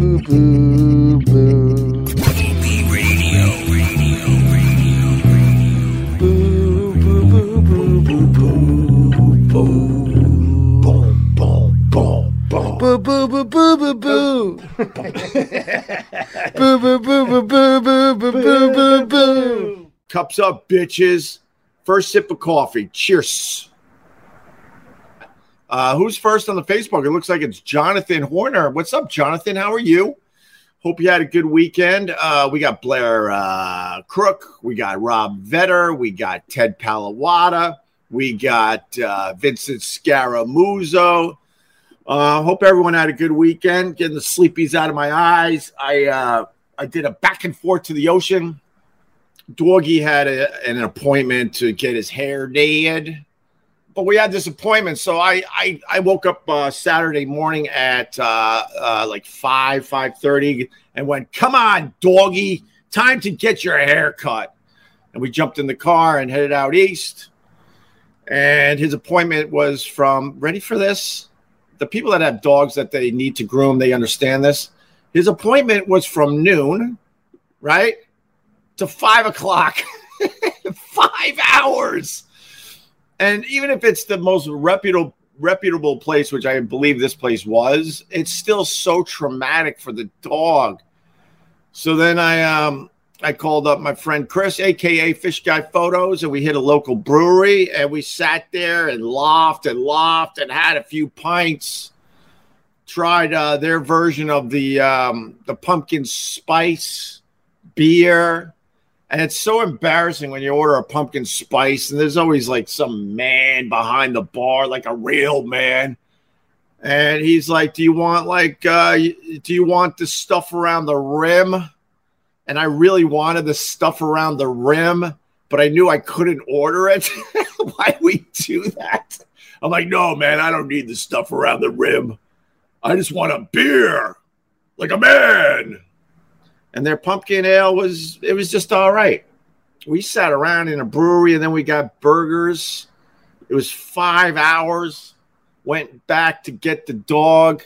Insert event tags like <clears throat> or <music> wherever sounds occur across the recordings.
boo, boo, boo. Boo, boo, boo, boo, boo, boo, boo. Boom, boom, boom, boom. Boo, boo, boo, boo, boo, boo. Boo, boo, boo, boo, boo, boo, boo, boo, boo, boo. Cups up, bitches. First sip of coffee. Cheers. Uh, who's first on the Facebook? It looks like it's Jonathan Horner. What's up, Jonathan? How are you? Hope you had a good weekend. Uh, we got Blair uh, Crook. We got Rob Vetter. We got Ted Palawada. We got uh, Vincent Scaramuzzo. Uh, hope everyone had a good weekend. Getting the sleepies out of my eyes. I uh, I did a back and forth to the ocean. Doggy had a, an appointment to get his hair did, but we had this appointment. So I I, I woke up uh, Saturday morning at uh, uh, like five five thirty and went, "Come on, doggy, time to get your hair cut." And we jumped in the car and headed out east. And his appointment was from ready for this. The people that have dogs that they need to groom, they understand this. His appointment was from noon, right? to five o'clock. <laughs> five hours. And even if it's the most reputable reputable place, which I believe this place was, it's still so traumatic for the dog. So then I um I called up my friend Chris, aka Fish Guy Photos, and we hit a local brewery and we sat there and laughed and laughed and had a few pints. Tried uh, their version of the um, the pumpkin spice beer. And it's so embarrassing when you order a pumpkin spice, and there's always like some man behind the bar, like a real man. And he's like, Do you want like uh do you want the stuff around the rim? And I really wanted the stuff around the rim, but I knew I couldn't order it. <laughs> Why we do that? I'm like, no, man, I don't need the stuff around the rim. I just want a beer, like a man and their pumpkin ale was it was just all right. We sat around in a brewery and then we got burgers. It was five hours. Went back to get the dog,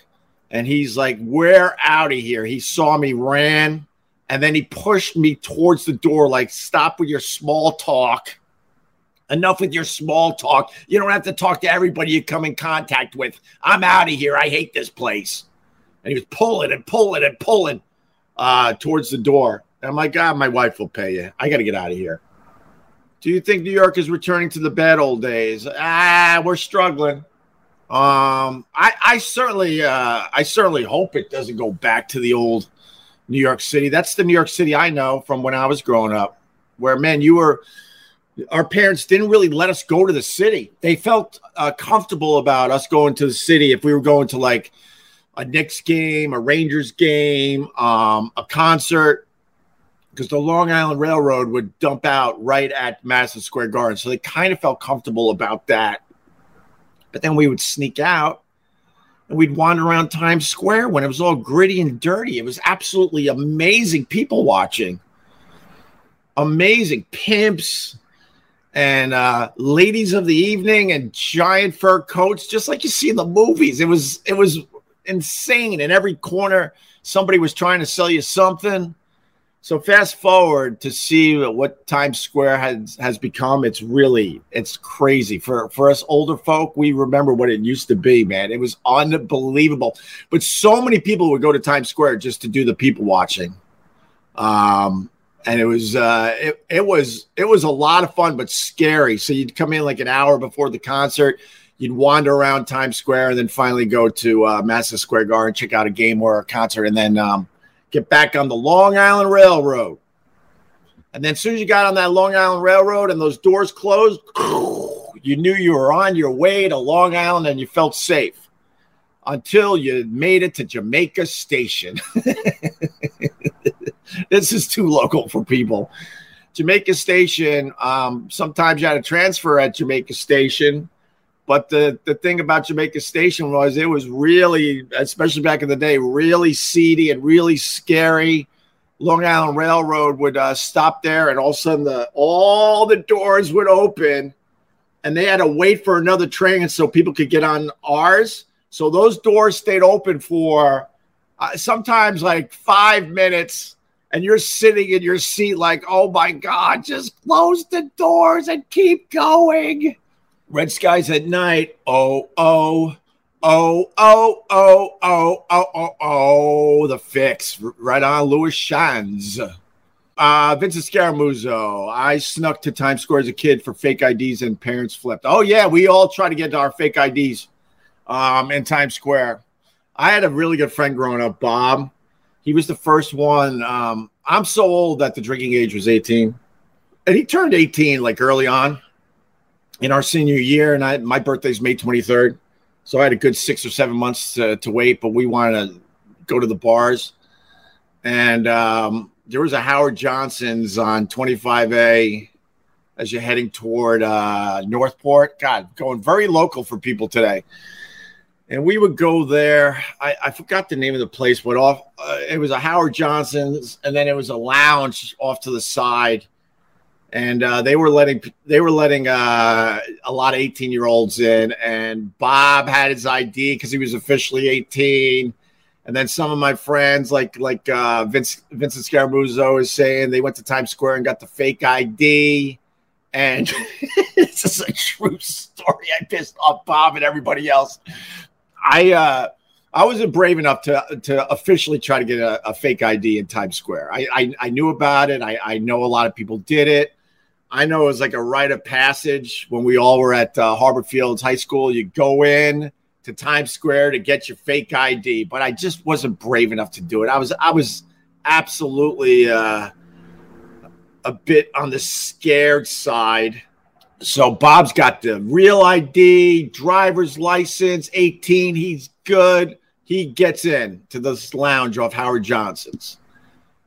and he's like, "We're out of here." He saw me, ran, and then he pushed me towards the door, like, "Stop with your small talk." Enough with your small talk. You don't have to talk to everybody you come in contact with. I'm out of here. I hate this place. And he was pulling and pulling and pulling uh, towards the door. And I'm like, God, my wife will pay you. I got to get out of here. Do you think New York is returning to the bad old days? Ah, we're struggling. Um, I, I certainly, uh, I certainly hope it doesn't go back to the old New York City. That's the New York City I know from when I was growing up, where man, you were. Our parents didn't really let us go to the city. They felt uh, comfortable about us going to the city if we were going to like a Knicks game, a Rangers game, um, a concert, because the Long Island Railroad would dump out right at Madison Square Garden. So they kind of felt comfortable about that. But then we would sneak out and we'd wander around Times Square when it was all gritty and dirty. It was absolutely amazing people watching. Amazing pimps and uh, ladies of the evening and giant fur coats, just like you see in the movies. It was it was insane. In every corner, somebody was trying to sell you something. So fast forward to see what Times Square has has become. It's really it's crazy for for us older folk. We remember what it used to be, man. It was unbelievable. But so many people would go to Times Square just to do the people watching. Um, and it was uh, it it was it was a lot of fun, but scary. So you'd come in like an hour before the concert you'd wander around Times Square and then finally go to uh, Madison Square Garden, check out a game or a concert, and then um, get back on the Long Island Railroad. And then as soon as you got on that Long Island Railroad and those doors closed, <sniffs> you knew you were on your way to Long Island and you felt safe until you made it to Jamaica Station. <laughs> this is too local for people. Jamaica Station, um, sometimes you had to transfer at Jamaica Station but the, the thing about Jamaica Station was it was really, especially back in the day, really seedy and really scary. Long Island Railroad would uh, stop there, and all of a sudden, the all the doors would open, and they had to wait for another train so people could get on ours. So those doors stayed open for uh, sometimes like five minutes, and you're sitting in your seat like, oh my God, just close the doors and keep going. Red skies at night. Oh, oh, oh, oh, oh, oh, oh, oh, oh. The fix. Right on Louis Shans. Uh, Vincent Scaramuzzo. I snuck to Times Square as a kid for fake IDs and parents flipped. Oh, yeah. We all try to get our fake IDs um, in Times Square. I had a really good friend growing up, Bob. He was the first one. Um, I'm so old that the drinking age was 18. And he turned 18 like early on in our senior year. And I, my birthday's May 23rd. So I had a good six or seven months to, to wait, but we wanted to go to the bars. And um, there was a Howard Johnson's on 25A as you're heading toward uh, Northport. God, going very local for people today. And we would go there. I, I forgot the name of the place, but off uh, it was a Howard Johnson's, and then it was a lounge off to the side, and uh, they were letting they were letting uh, a lot of 18 year olds in. And Bob had his ID because he was officially 18 and then some of my friends, like like uh, Vince Vincent Scaramuzzo, is saying they went to Times Square and got the fake ID. And <laughs> this is a true story. I pissed off Bob and everybody else. I uh, I wasn't brave enough to to officially try to get a, a fake ID in Times Square. I, I, I knew about it. I, I know a lot of people did it. I know it was like a rite of passage when we all were at uh, Harbor Fields High School. You go in to Times Square to get your fake ID, but I just wasn't brave enough to do it. I was I was absolutely uh, a bit on the scared side. So Bob's got the real ID, driver's license, 18. He's good. He gets in to this lounge off Howard Johnson's.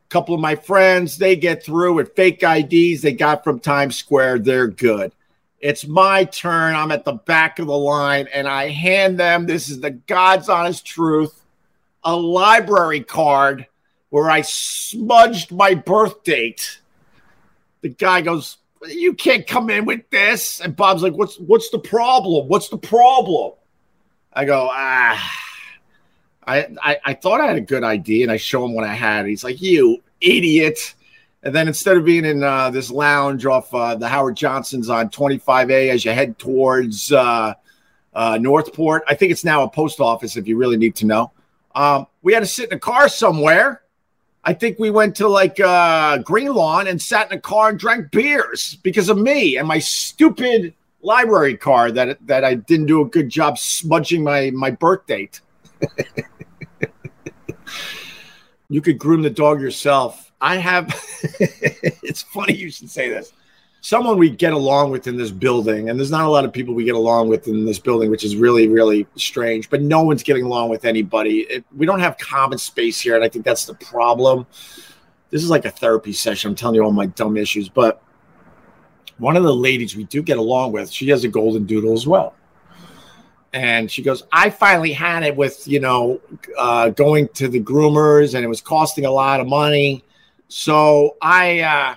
Couple of my friends, they get through with fake IDs they got from Times Square. They're good. It's my turn. I'm at the back of the line and I hand them this is the God's honest truth a library card where I smudged my birth date. The guy goes, "You can't come in with this." And Bob's like, "What's what's the problem? What's the problem?" I go, "Ah." I, I, I thought I had a good idea and I show him what I had. He's like, You idiot. And then instead of being in uh, this lounge off uh, the Howard Johnson's on 25A as you head towards uh, uh, Northport, I think it's now a post office if you really need to know. Um, we had to sit in a car somewhere. I think we went to like uh, Greenlawn and sat in a car and drank beers because of me and my stupid library card that that I didn't do a good job smudging my my birth date. <laughs> you could groom the dog yourself I have. <laughs> it's funny you should say this. Someone we get along with in this building, and there's not a lot of people we get along with in this building, which is really, really strange. But no one's getting along with anybody. It, we don't have common space here, and I think that's the problem. This is like a therapy session. I'm telling you all my dumb issues, but one of the ladies we do get along with, she has a golden doodle as well and she goes i finally had it with you know uh, going to the groomers and it was costing a lot of money so I uh,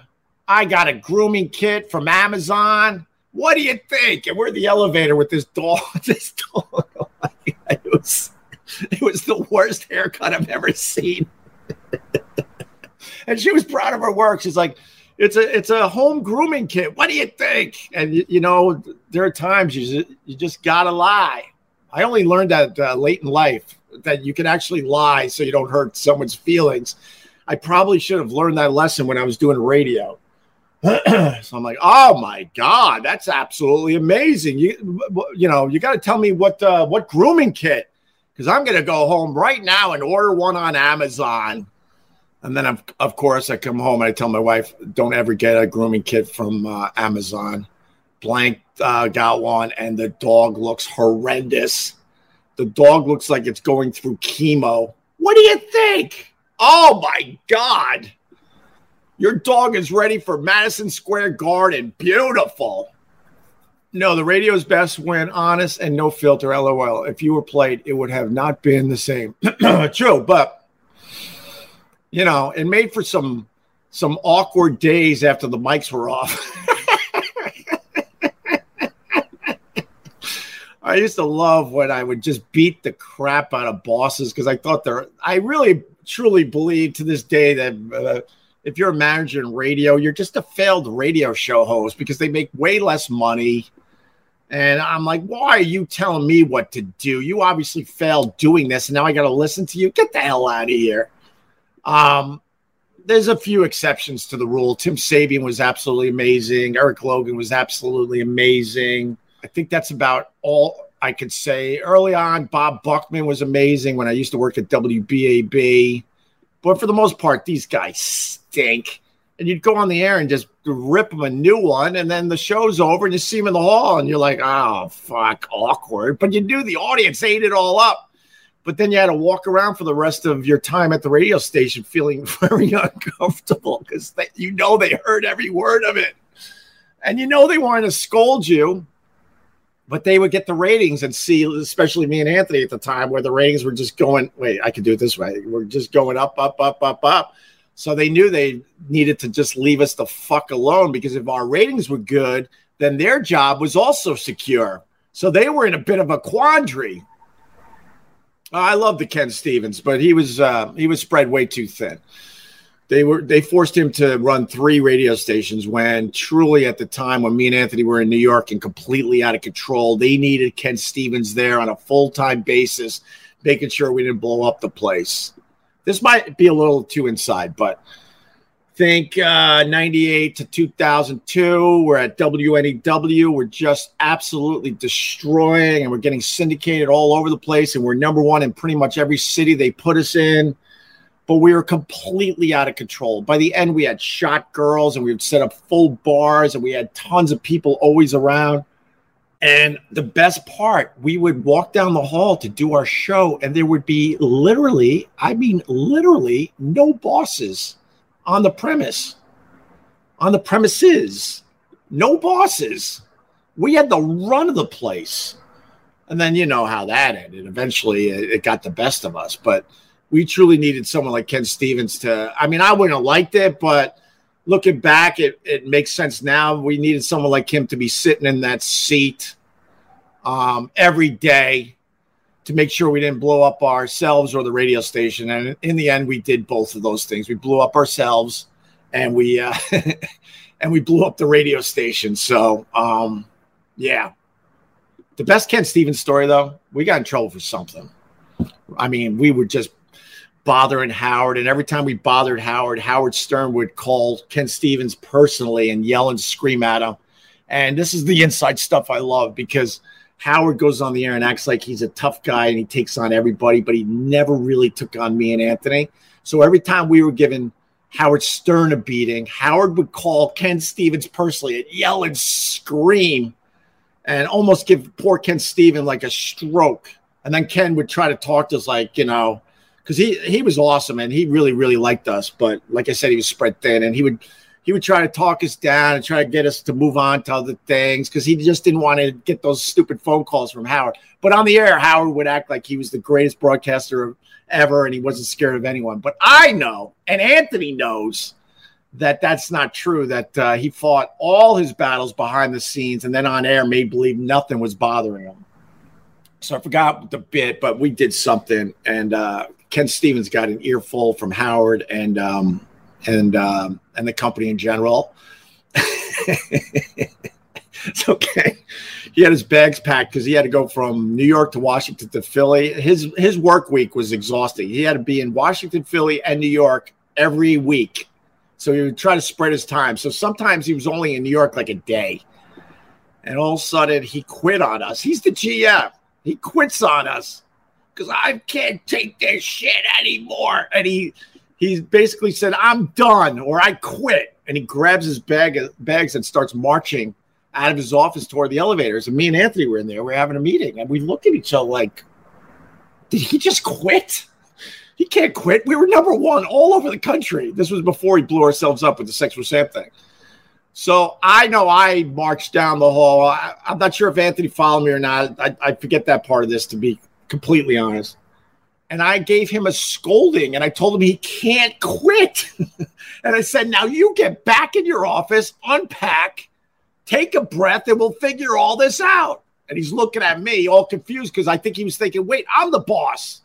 I got a grooming kit from Amazon. What do you think? And we're in the elevator with this dog. <laughs> This dog. it was it was the worst haircut I've ever seen. <laughs> and she was proud of her work. She's like, it's a it's a home grooming kit. What do you think? And you, you know, there are times you just, you just gotta lie. I only learned that uh, late in life that you can actually lie so you don't hurt someone's feelings. I probably should have learned that lesson when I was doing radio. <clears throat> so I'm like, oh my god, that's absolutely amazing. You you know, you got to tell me what uh, what grooming kit because I'm gonna go home right now and order one on Amazon. And then of, of course I come home and I tell my wife, don't ever get a grooming kit from uh, Amazon. Blank uh, got one, and the dog looks horrendous. The dog looks like it's going through chemo. What do you think? Oh my God. Your dog is ready for Madison Square Garden. Beautiful. No, the radio is best when honest and no filter. LOL. If you were played, it would have not been the same. <clears throat> True, but you know, it made for some some awkward days after the mics were off. <laughs> I used to love when I would just beat the crap out of bosses because I thought they're. I really truly believe to this day that uh, if you're a manager in radio, you're just a failed radio show host because they make way less money. And I'm like, why are you telling me what to do? You obviously failed doing this, and now I got to listen to you. Get the hell out of here. Um, there's a few exceptions to the rule. Tim Sabean was absolutely amazing. Eric Logan was absolutely amazing. I think that's about all I could say. Early on, Bob Buchmann was amazing when I used to work at WBAB. But for the most part, these guys stink. And you'd go on the air and just rip them a new one, and then the show's over, and you see them in the hall, and you're like, "Oh, fuck, awkward." But you knew the audience ate it all up. But then you had to walk around for the rest of your time at the radio station feeling <laughs> very uncomfortable because you know they heard every word of it, and you know they wanted to scold you, but they would get the ratings and see, especially me and Anthony at the time, where the ratings were just going. Wait, I could do it this way. We're just going up, up, up, up, up so they knew they needed to just leave us the fuck alone because if our ratings were good, then their job was also secure. So they were in a bit of a quandary. I love the Ken Stevens, but he was uh, he was spread way too thin. They were they forced him to run three radio stations when truly at the time when me and Anthony were in New York and completely out of control, they needed Ken Stevens there on a full time basis, making sure we didn't blow up the place. This might be a little too inside, but think uh, 98 to 2002. We're at WNEW. We're just absolutely destroying and we're getting syndicated all over the place. And we're number one in pretty much every city they put us in. But we were completely out of control. By the end, we had shot girls and we would set up full bars and we had tons of people always around. And the best part, we would walk down the hall to do our show, and there would be literally, I mean, literally, no bosses on the premise, on the premises, no bosses. We had the run of the place. And then you know how that ended. Eventually, it got the best of us, but we truly needed someone like Ken Stevens to. I mean, I wouldn't have liked it, but looking back, it, it makes sense now. We needed someone like him to be sitting in that seat um, every day to make sure we didn't blow up ourselves or the radio station. And in the end, we did both of those things. We blew up ourselves and we uh, <laughs> and we blew up the radio station. So um, yeah. The best Ken Stevens story though, we got in trouble for something. I mean, we were just bothering Howard. And every time we bothered Howard, Howard Stern would call Ken Stevens personally and yell and scream at him. And this is the inside stuff I love because Howard goes on the air and acts like he's a tough guy and he takes on everybody, but he never really took on me and Anthony. So every time we were giving Howard Stern a beating, Howard would call Ken Stevens personally and yell and scream and almost give poor Ken Stevens like a stroke. And then Ken would try to talk to us like, you know, because he he was awesome and he really really liked us. But like I said, he was spread thin, and he would he would try to talk us down and try to get us to move on to other things because he just didn't want to get those stupid phone calls from Howard. But on the air, Howard would act like he was the greatest broadcaster ever and he wasn't scared of anyone. But I know, and Anthony knows that that's not true. That uh, he fought all his battles behind the scenes and then on air made believe nothing was bothering him. So I forgot the bit, but we did something, and uh, Ken Stevens got an earful from Howard and um, and um, and the company in general. <laughs> it's okay. He had his bags packed because he had to go from New York to Washington to Philly. His his work week was exhausting. He had to be in Washington, Philly, and New York every week. So he would try to spread his time. So sometimes he was only in New York like a day. And all of a sudden he quit on us. He's the GM. He quits on us because I can't take this shit anymore. And he he basically said, I'm done or I quit. And he grabs his bag bags and starts marching out of his office toward the elevators. And me and Anthony were in there. We are having a meeting. And we look at each other like, did he just quit? He can't quit. We were number one all over the country. This was before he blew ourselves up with the sexual Sam thing. So I know I marched down the hall. I, am not sure if Anthony followed me or not. I, I forget that part of this, to be completely honest. And I gave him a scolding and I told him he can't quit. <laughs> and I said, now you get back in your office, unpack, take a breath, and we'll figure all this out. And he's looking at me all confused because I think he was thinking, wait, I'm the boss.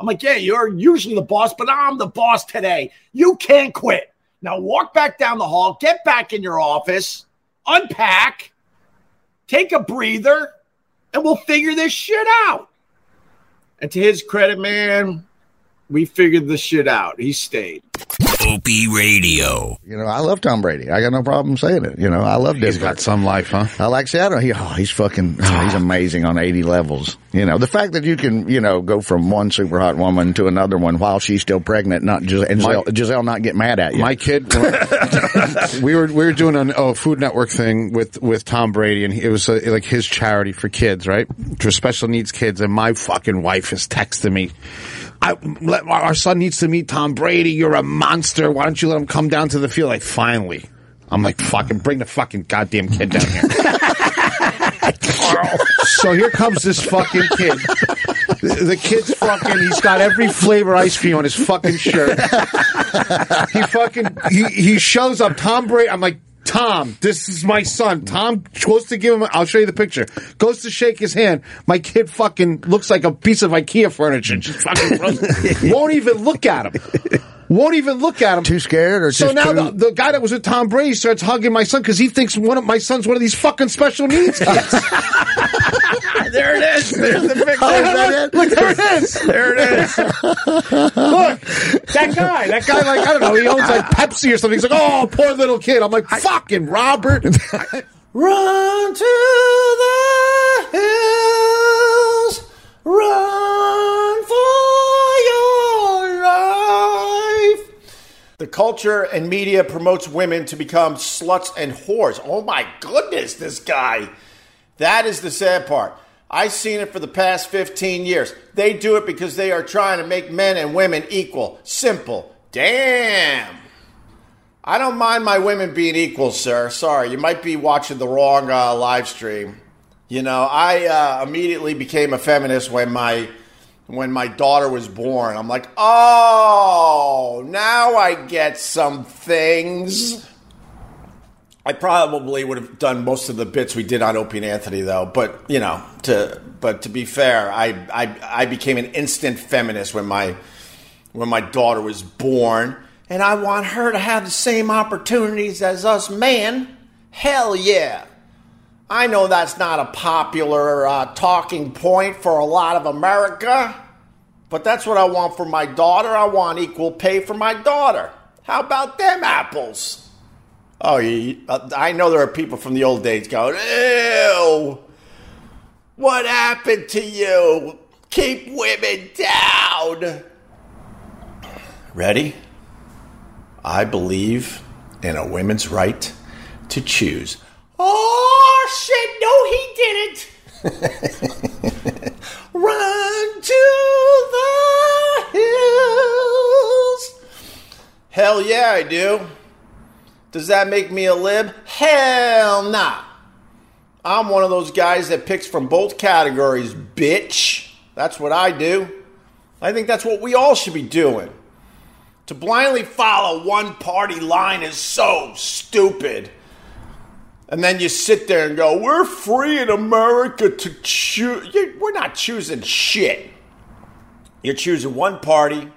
I'm like, yeah, you're usually the boss, but I'm the boss today. You can't quit. Now walk back down the hall, get back in your office, unpack, take a breather, and we'll figure this shit out. And to his credit, man, we figured the shit out. He stayed. Opie Radio. You know, I love Tom Brady. I got no problem saying it. You know, I love He's got some life, huh? I like Seattle. He, oh, he's fucking, oh, he's amazing on 80 levels. You know, the fact that you can, you know, go from one super hot woman to another one while she's still pregnant, not Gisele, and Gisele, Gisele not get mad at you. My kid, <laughs> we were we were doing a oh, Food Network thing with with Tom Brady, and it was uh like his charity for kids, right, for special needs kids. And my fucking wife is texting me. I, let, our son needs to meet Tom Brady. You're a monster. Why don't you let him come down to the field? Like, finally. I'm like, fucking bring the fucking goddamn kid down here. so here comes this fucking kid. The, the kid's fucking. He's got every flavor ice cream on his fucking shirt. he fucking. He he shows up. Tom Brady. I'm like. Tom, this is my son. Tom goes to give him. I'll show you the picture. Goes to shake his hand. My kid fucking looks like a piece of IKEA furniture. Just fucking <laughs> won't even look at him. Won't even look at him. too scared or So now the, the guy that was with Tom Brady starts hugging my son because he thinks one of my son's one of these fucking special needs kids. <laughs> There it is. There's the picture. Oh, is that it? Look, there it is. There it is. <laughs> Look, that guy, that guy, like I don't know, he owns like Pepsi or something. He's like, oh, poor little kid. I'm like, fucking Robert. <laughs> Run to culture and media promotes women to become sluts and whores. Oh my goodness, this guy. That is the sad part. I've seen it for the past 15 years. They do it because they are trying to make men and women equal. Simple. Damn. I don't mind my women being equal, sir. Sorry, you might be watching the wrong uh, live stream. You know, I uh, immediately became a feminist when my when my daughter was born. I'm like, oh, now I get some things. I probably would have done most of the bits we did on Opie and Anthony, though. But you know, to but to be fair, I I, I became an instant feminist when my when my daughter was born, and I want her to have the same opportunities as us men. Hell yeah. I know that's not a popular uh, talking point for a lot of America, but that's what I want for my daughter. I want equal pay for my daughter. How about them apples? Oh, uh, I know there are people from the old days going, ew, what happened to you? Keep women down. Ready? I believe in a woman's right to choose. Oh, shit, no, he didn't. <laughs> Run to the hills. Hell yeah, I do. Does that make me a lib? Hell nah. I'm one of those guys that picks from both categories, bitch. That's what I do. I think that's what we all should be doing. To blindly follow one party line is so stupid. And then you sit there and go, We're free in America to choose. We're not choosing shit. You're choosing one party,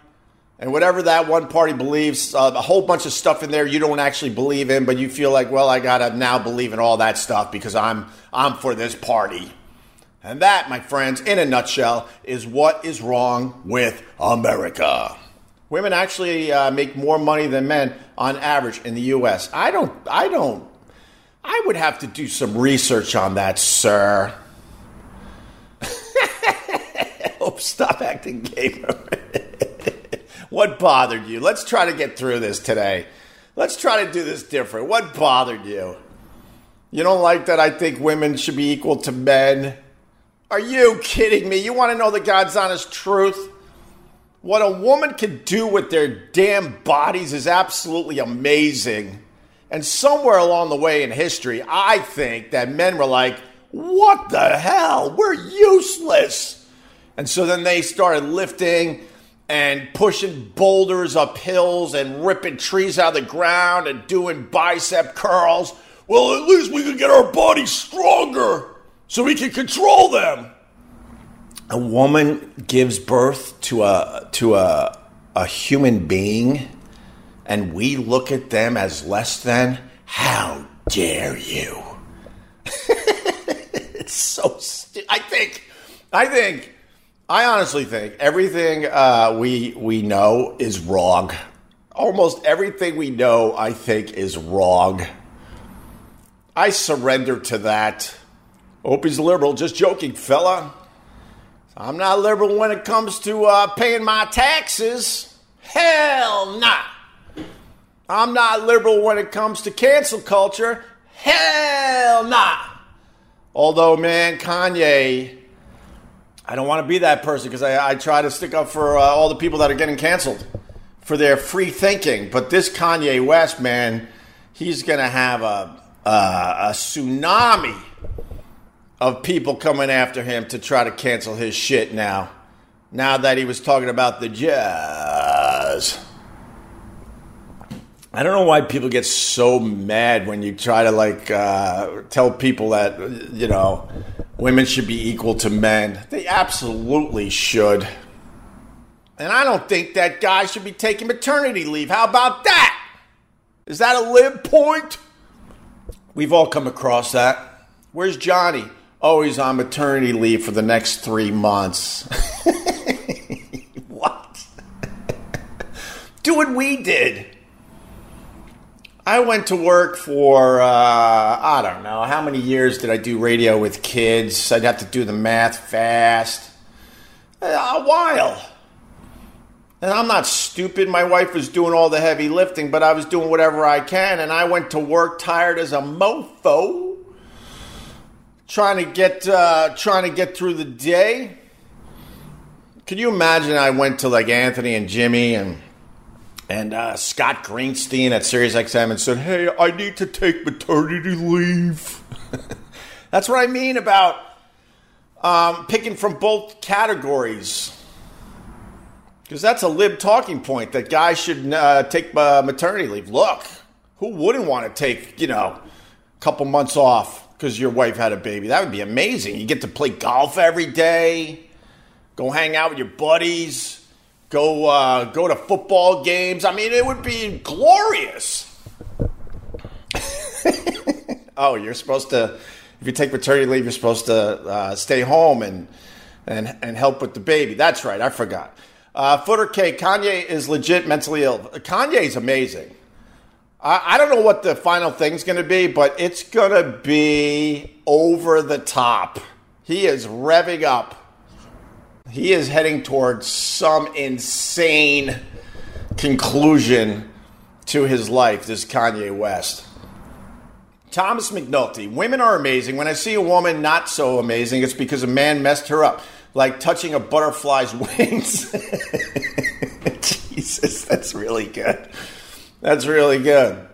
and whatever that one party believes, uh, a whole bunch of stuff in there you don't actually believe in, but you feel like, well, I gotta now believe in all that stuff because I'm I'm for this party. And that, my friends, in a nutshell, is what is wrong with America. Women actually uh, make more money than men on average in the U.S. I don't. I don't. I would have to do some research on that, sir. <laughs> oh, stop acting gamer. <laughs> what bothered you? Let's try to get through this today. Let's try to do this different. What bothered you? You don't like that I think women should be equal to men? Are you kidding me? You want to know the God's honest truth? What a woman can do with their damn bodies is absolutely amazing. And somewhere along the way in history, I think that men were like, what the hell? We're useless. And so then they started lifting and pushing boulders up hills and ripping trees out of the ground and doing bicep curls. Well, at least we can get our bodies stronger. so we can control them. A woman gives birth to a to a a human being and we look at them as less than. How dare you? <laughs> it's so stu- I think I think I honestly think everything uh, we we know is wrong. Almost everything we know, I think, is wrong. I surrender to that. Hope he's liberal. Just joking, fella. I'm not liberal when it comes to uh, paying my taxes. Hell nah. I'm not liberal when it comes to cancel culture. Hell nah. Although, man, Kanye, I don't want to be that person because I, I, try to stick up for uh, all the people that are getting canceled for their free thinking. But this Kanye West, man, he's going to have a, a, a tsunami of people coming after him to try to cancel his shit now. Now that he was talking about the jazz. I don't know why people get so mad when you try to like uh, tell people that you know women should be equal to men. They absolutely should. And I don't think that guy should be taking maternity leave. How about that? Is that a lib point? We've all come across that. Where's Johnny? Oh, he's on maternity leave for the next three months. <laughs> what? Do what we did. I went to work for, uh, I don't know, how many years did I do radio with kids? I'd have to do the math fast. A while. And I'm not stupid. My wife was doing all the heavy lifting, but I was doing whatever I can. And I went to work tired as a mofo, trying to get, uh, trying to get through the day. Could you imagine I went to like Anthony and Jimmy and and uh, Scott Greenstein at SiriusXM and said, "Hey, I need to take maternity leave." <laughs> That's what I mean about um, picking from both categories, because that's a lib talking point that guys should uh, take uh, maternity leave. Look, who wouldn't want to take you know a couple months off because your wife had a baby? That would be amazing. You get to play golf every day, go hang out with your buddies go uh, go to football games. I mean, it would be glorious. <laughs> oh, you're supposed to. If you take maternity leave, you're supposed to uh, stay home and and and help with the baby. That's right. I forgot. Uh, Footer K. Kanye is legit mentally ill. Kanye is amazing. I, I don't know what the final thing's going to be, but it's going to be over the top. He is revving up he is heading towards some insane conclusion to his life, this Kanye West. Thomas McNulty. Women are amazing. When I see a woman not so amazing, it's because a man messed her up, like touching a butterfly's <laughs> wings. Jesus, that's really good. That's really good.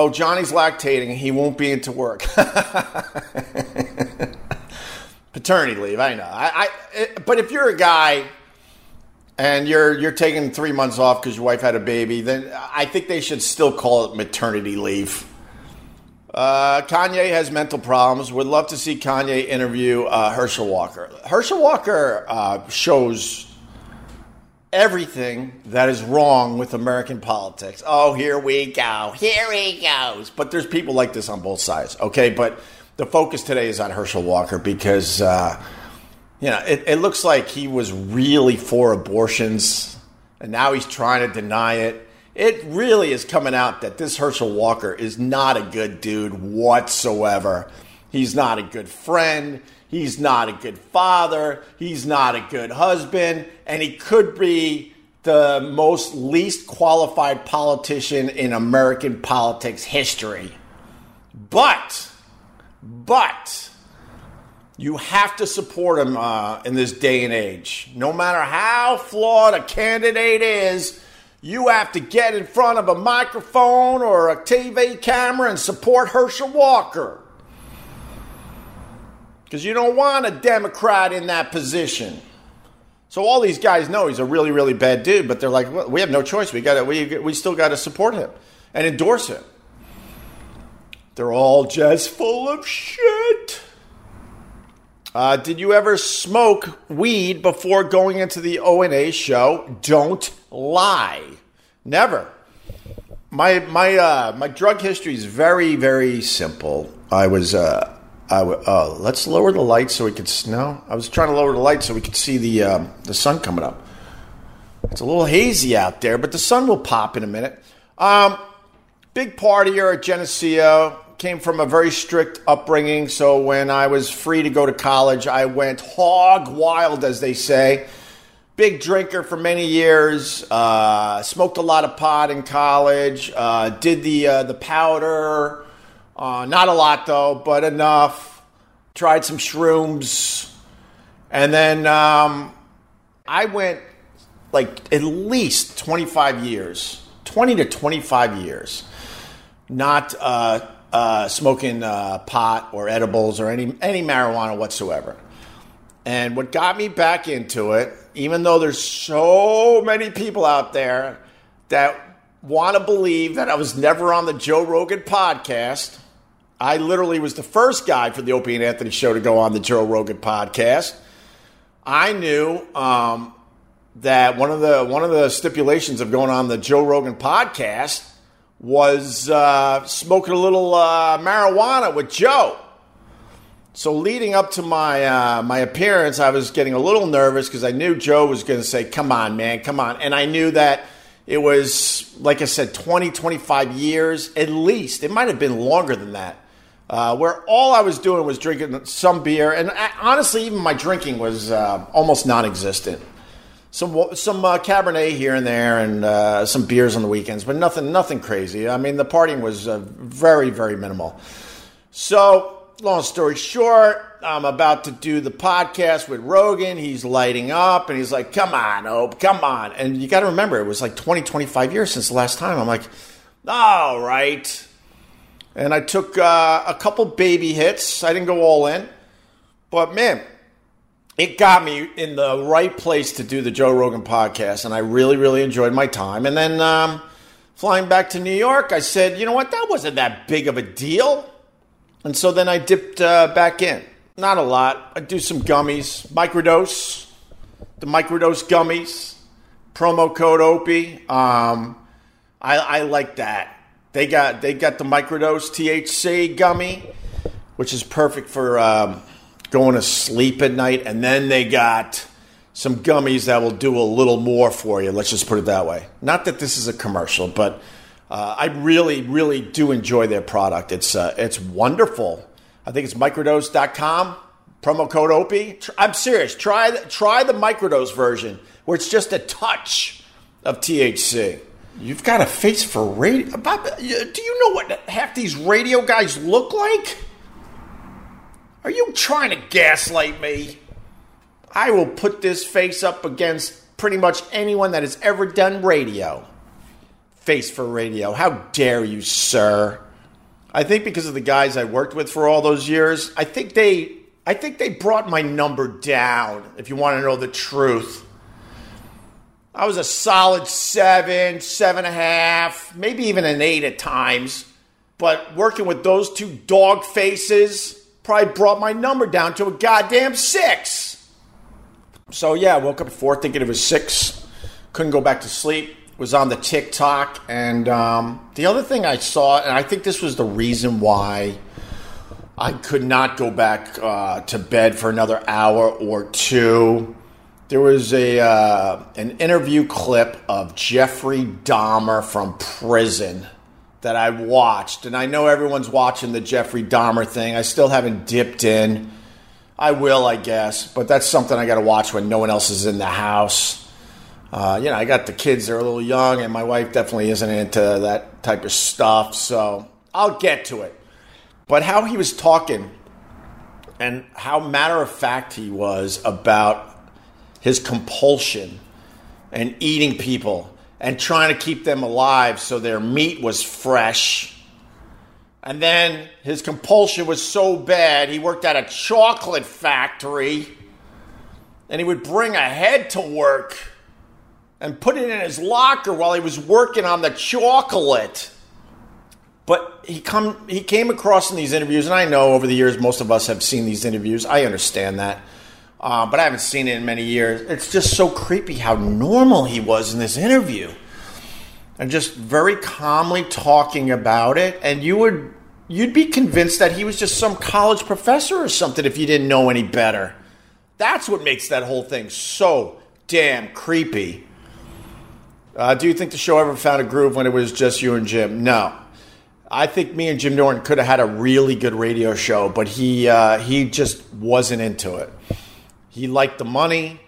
Oh, Johnny's lactating. He won't be into work. <laughs> Paternity leave. I know. I, I, but if you're a guy and you're you're taking three months off because your wife had a baby, then I think they should still call it maternity leave. Uh, Kanye has mental problems. Would love to see Kanye interview uh, Herschel Walker. Herschel Walker uh, shows everything that is wrong with American politics. Oh, here we go. Here he goes. But there's people like this on both sides, okay? But the focus today is on Herschel Walker because, uh, you know, it, it looks like he was really for abortions and now he's trying to deny it. It really is coming out that this Herschel Walker is not a good dude whatsoever. He's not a good friend. He's not a good father. He's not a good husband. And he could be the most least qualified politician in American politics history. But, but, you have to support him uh, in this day and age. No matter how flawed a candidate is, you have to get in front of a microphone or a TV camera and support Herschel Walker because you don't want a Democrat in that position. So all these guys know he's a really, really bad dude, but they're like, well, we have no choice. We got we we still got to support him. and endorse him. They're all just full of shit. Uh, did you ever smoke weed before going into the O&A show? Don't lie. Never. My my uh, my drug history is very very simple. I was uh, I w- uh, let's lower the light so we could snow. I was trying to lower the light so we could see the um, the sun coming up. It's a little hazy out there, but the sun will pop in a minute. Um, big partier at Geneseo. Came from a very strict upbringing, so when I was free to go to college, I went hog wild, as they say. Big drinker for many years. Uh, smoked a lot of pot in college. Uh, did the uh, the powder. Uh, not a lot though, but enough. Tried some shrooms, and then um, I went like at least 25 years, 20 to 25 years, not uh, uh, smoking uh, pot or edibles or any any marijuana whatsoever. And what got me back into it, even though there's so many people out there that want to believe that I was never on the Joe Rogan podcast, I literally was the first guy for the Opie and Anthony show to go on the Joe Rogan podcast. I knew um, that one of the one of the stipulations of going on the Joe Rogan podcast was uh, smoking a little uh, marijuana with Joe. So leading up to my uh, my appearance, I was getting a little nervous because I knew Joe was going to say, "Come on, man, come on," and I knew that it was like I said, 20, 25 years at least. It might have been longer than that. Uh, where all I was doing was drinking some beer, and I, honestly, even my drinking was uh, almost non-existent some some uh, Cabernet here and there, and uh, some beers on the weekends, but nothing nothing crazy. I mean, the partying was uh, very very minimal. So, long story short, I'm about to do the podcast with Rogan. He's lighting up, and he's like, "Come on, Ope, come on!" And you got to remember, it was like 20, 25 years since the last time. I'm like, "All right." And I took uh, a couple baby hits. I didn't go all in, but man it got me in the right place to do the Joe Rogan podcast, and I really, really enjoyed my time. And then um, flying back to New York, I said, you know what, that wasn't that big of a deal. And so then I dipped uh, back in. Not a lot. I do some gummies, microdose, the microdose gummies, promo code Opie. Um, I, I like that. They got they got the microdose THC gummy, which is perfect for. Um, going to sleep at night, and then they got some gummies that will do a little more for you. Let's just put it that way. Not that this is a commercial, but uh, I really, really do enjoy their product. It's uh, it's wonderful. I think it's microdose.com. Promo code Opie. I'm serious. Try try the microdose version where it's just a touch of THC. You've got a face for radio. Bob, Do you know what half these radio guys look like? Are you trying to gaslight me? I will put this face up against pretty much anyone that has ever done radio. Face for radio. How dare you, sir? I think because of the guys I worked with for all those years, I think they I think they brought my number down, if you want to know the truth. I was a solid seven, seven and a half, maybe even an eight at times. But working with those two dog faces, probably brought my number down to a goddamn six. So yeah, I woke up at four thinking it was six. Couldn't go back to sleep. Was on the TikTok, and um, the other thing I saw, and I think this was the reason why I could not go back uh, to bed for another hour or two. There was a uh, an interview clip of Jeffrey Dahmer from prison that I watched, and I know everyone's watching the Jeffrey Dahmer thing. I still haven't dipped in. I will, I guess, but that's something I got to watch when no one else is in the house. Uh, you know, I got the kids; they're a little young, and my wife definitely isn't into that type of stuff. So I'll get to it. But how he was talking, and how matter of fact he was about his compulsion and eating people and trying to keep them alive so their meat was fresh. And then his compulsion was so bad, he worked at a chocolate factory and he would bring a head to work and put it in his locker while he was working on the chocolate. But he come he came across in these interviews, and I know over the years most of us have seen these interviews. I understand that, uh, but I haven't seen it in many years. It's just so creepy how normal he was in this interview, and just very calmly talking about it. And you would you'd be convinced that he was just some college professor or something if you didn't know any better. That's what makes that whole thing so damn creepy. Uh, do you think the show ever found a groove when it was just you and Jim? No. I think me and Jim Norton could have had a really good radio show, but he uh, he just wasn't into it. He liked the money.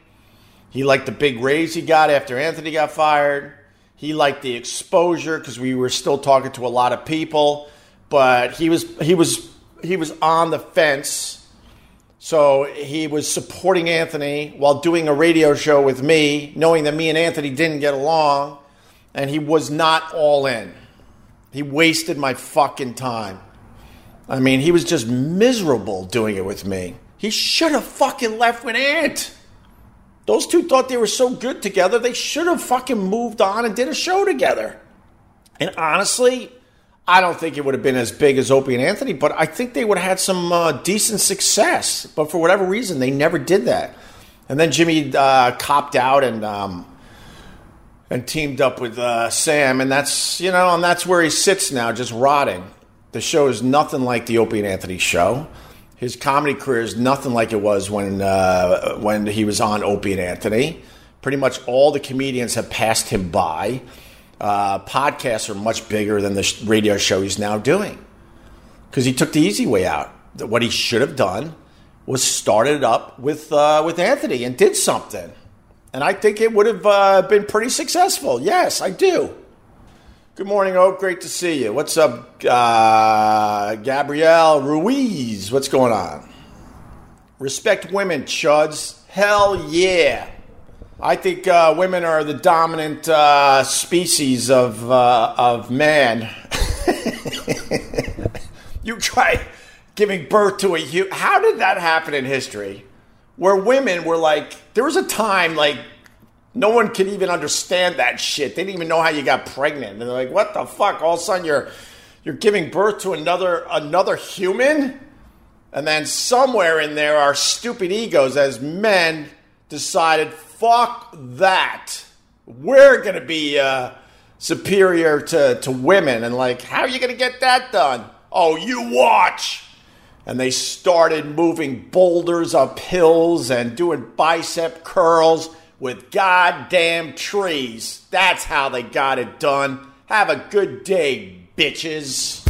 He liked the big raise he got after Anthony got fired. He liked the exposure because we were still talking to a lot of people, but he was he was he was on the fence so he was supporting Anthony while doing a radio show with me, knowing that me and Anthony didn't get along, and he was not all in. He wasted my fucking time. I mean, he was just miserable doing it with me. He should have fucking left with Ant. Those two thought they were so good together, they should have fucking moved on and did a show together. And honestly, I don't think it would have been as big as Opie and Anthony, but I think they would have had some uh, decent success. But for whatever reason, they never did that. And then Jimmy uh, copped out and um, and teamed up with uh, Sam, and that's you know, and that's where he sits now, just rotting. The show is nothing like the Opie and Anthony show. His comedy career is nothing like it was when uh, when he was on Opie and Anthony. Pretty much all the comedians have passed him by uh, podcasts are much bigger than the radio show he's now doing because he took the easy way out. What he should have done was started up with uh, with Anthony and did something, and I think it would have uh, been pretty successful. Yes, I do. Good morning, Oak. Great to see you. What's up, uh, Gabrielle Ruiz? What's going on? Respect women, chuds. Hell yeah. I think uh, women are the dominant uh, species of uh, of man. <laughs> you try giving birth to a human. How did that happen in history? Where women were like, there was a time like no one could even understand that shit. They didn't even know how you got pregnant. And they're like, what the fuck? All of a sudden you're you're giving birth to another another human? And then somewhere in there our stupid egos as men decided fuck that. We're to be uh, superior to, to women. And like, how are you to get that done? Oh, you watch. And they started moving boulders up hills and doing bicep curls with goddamn trees. That's how they got it done. Have a good day, bitches.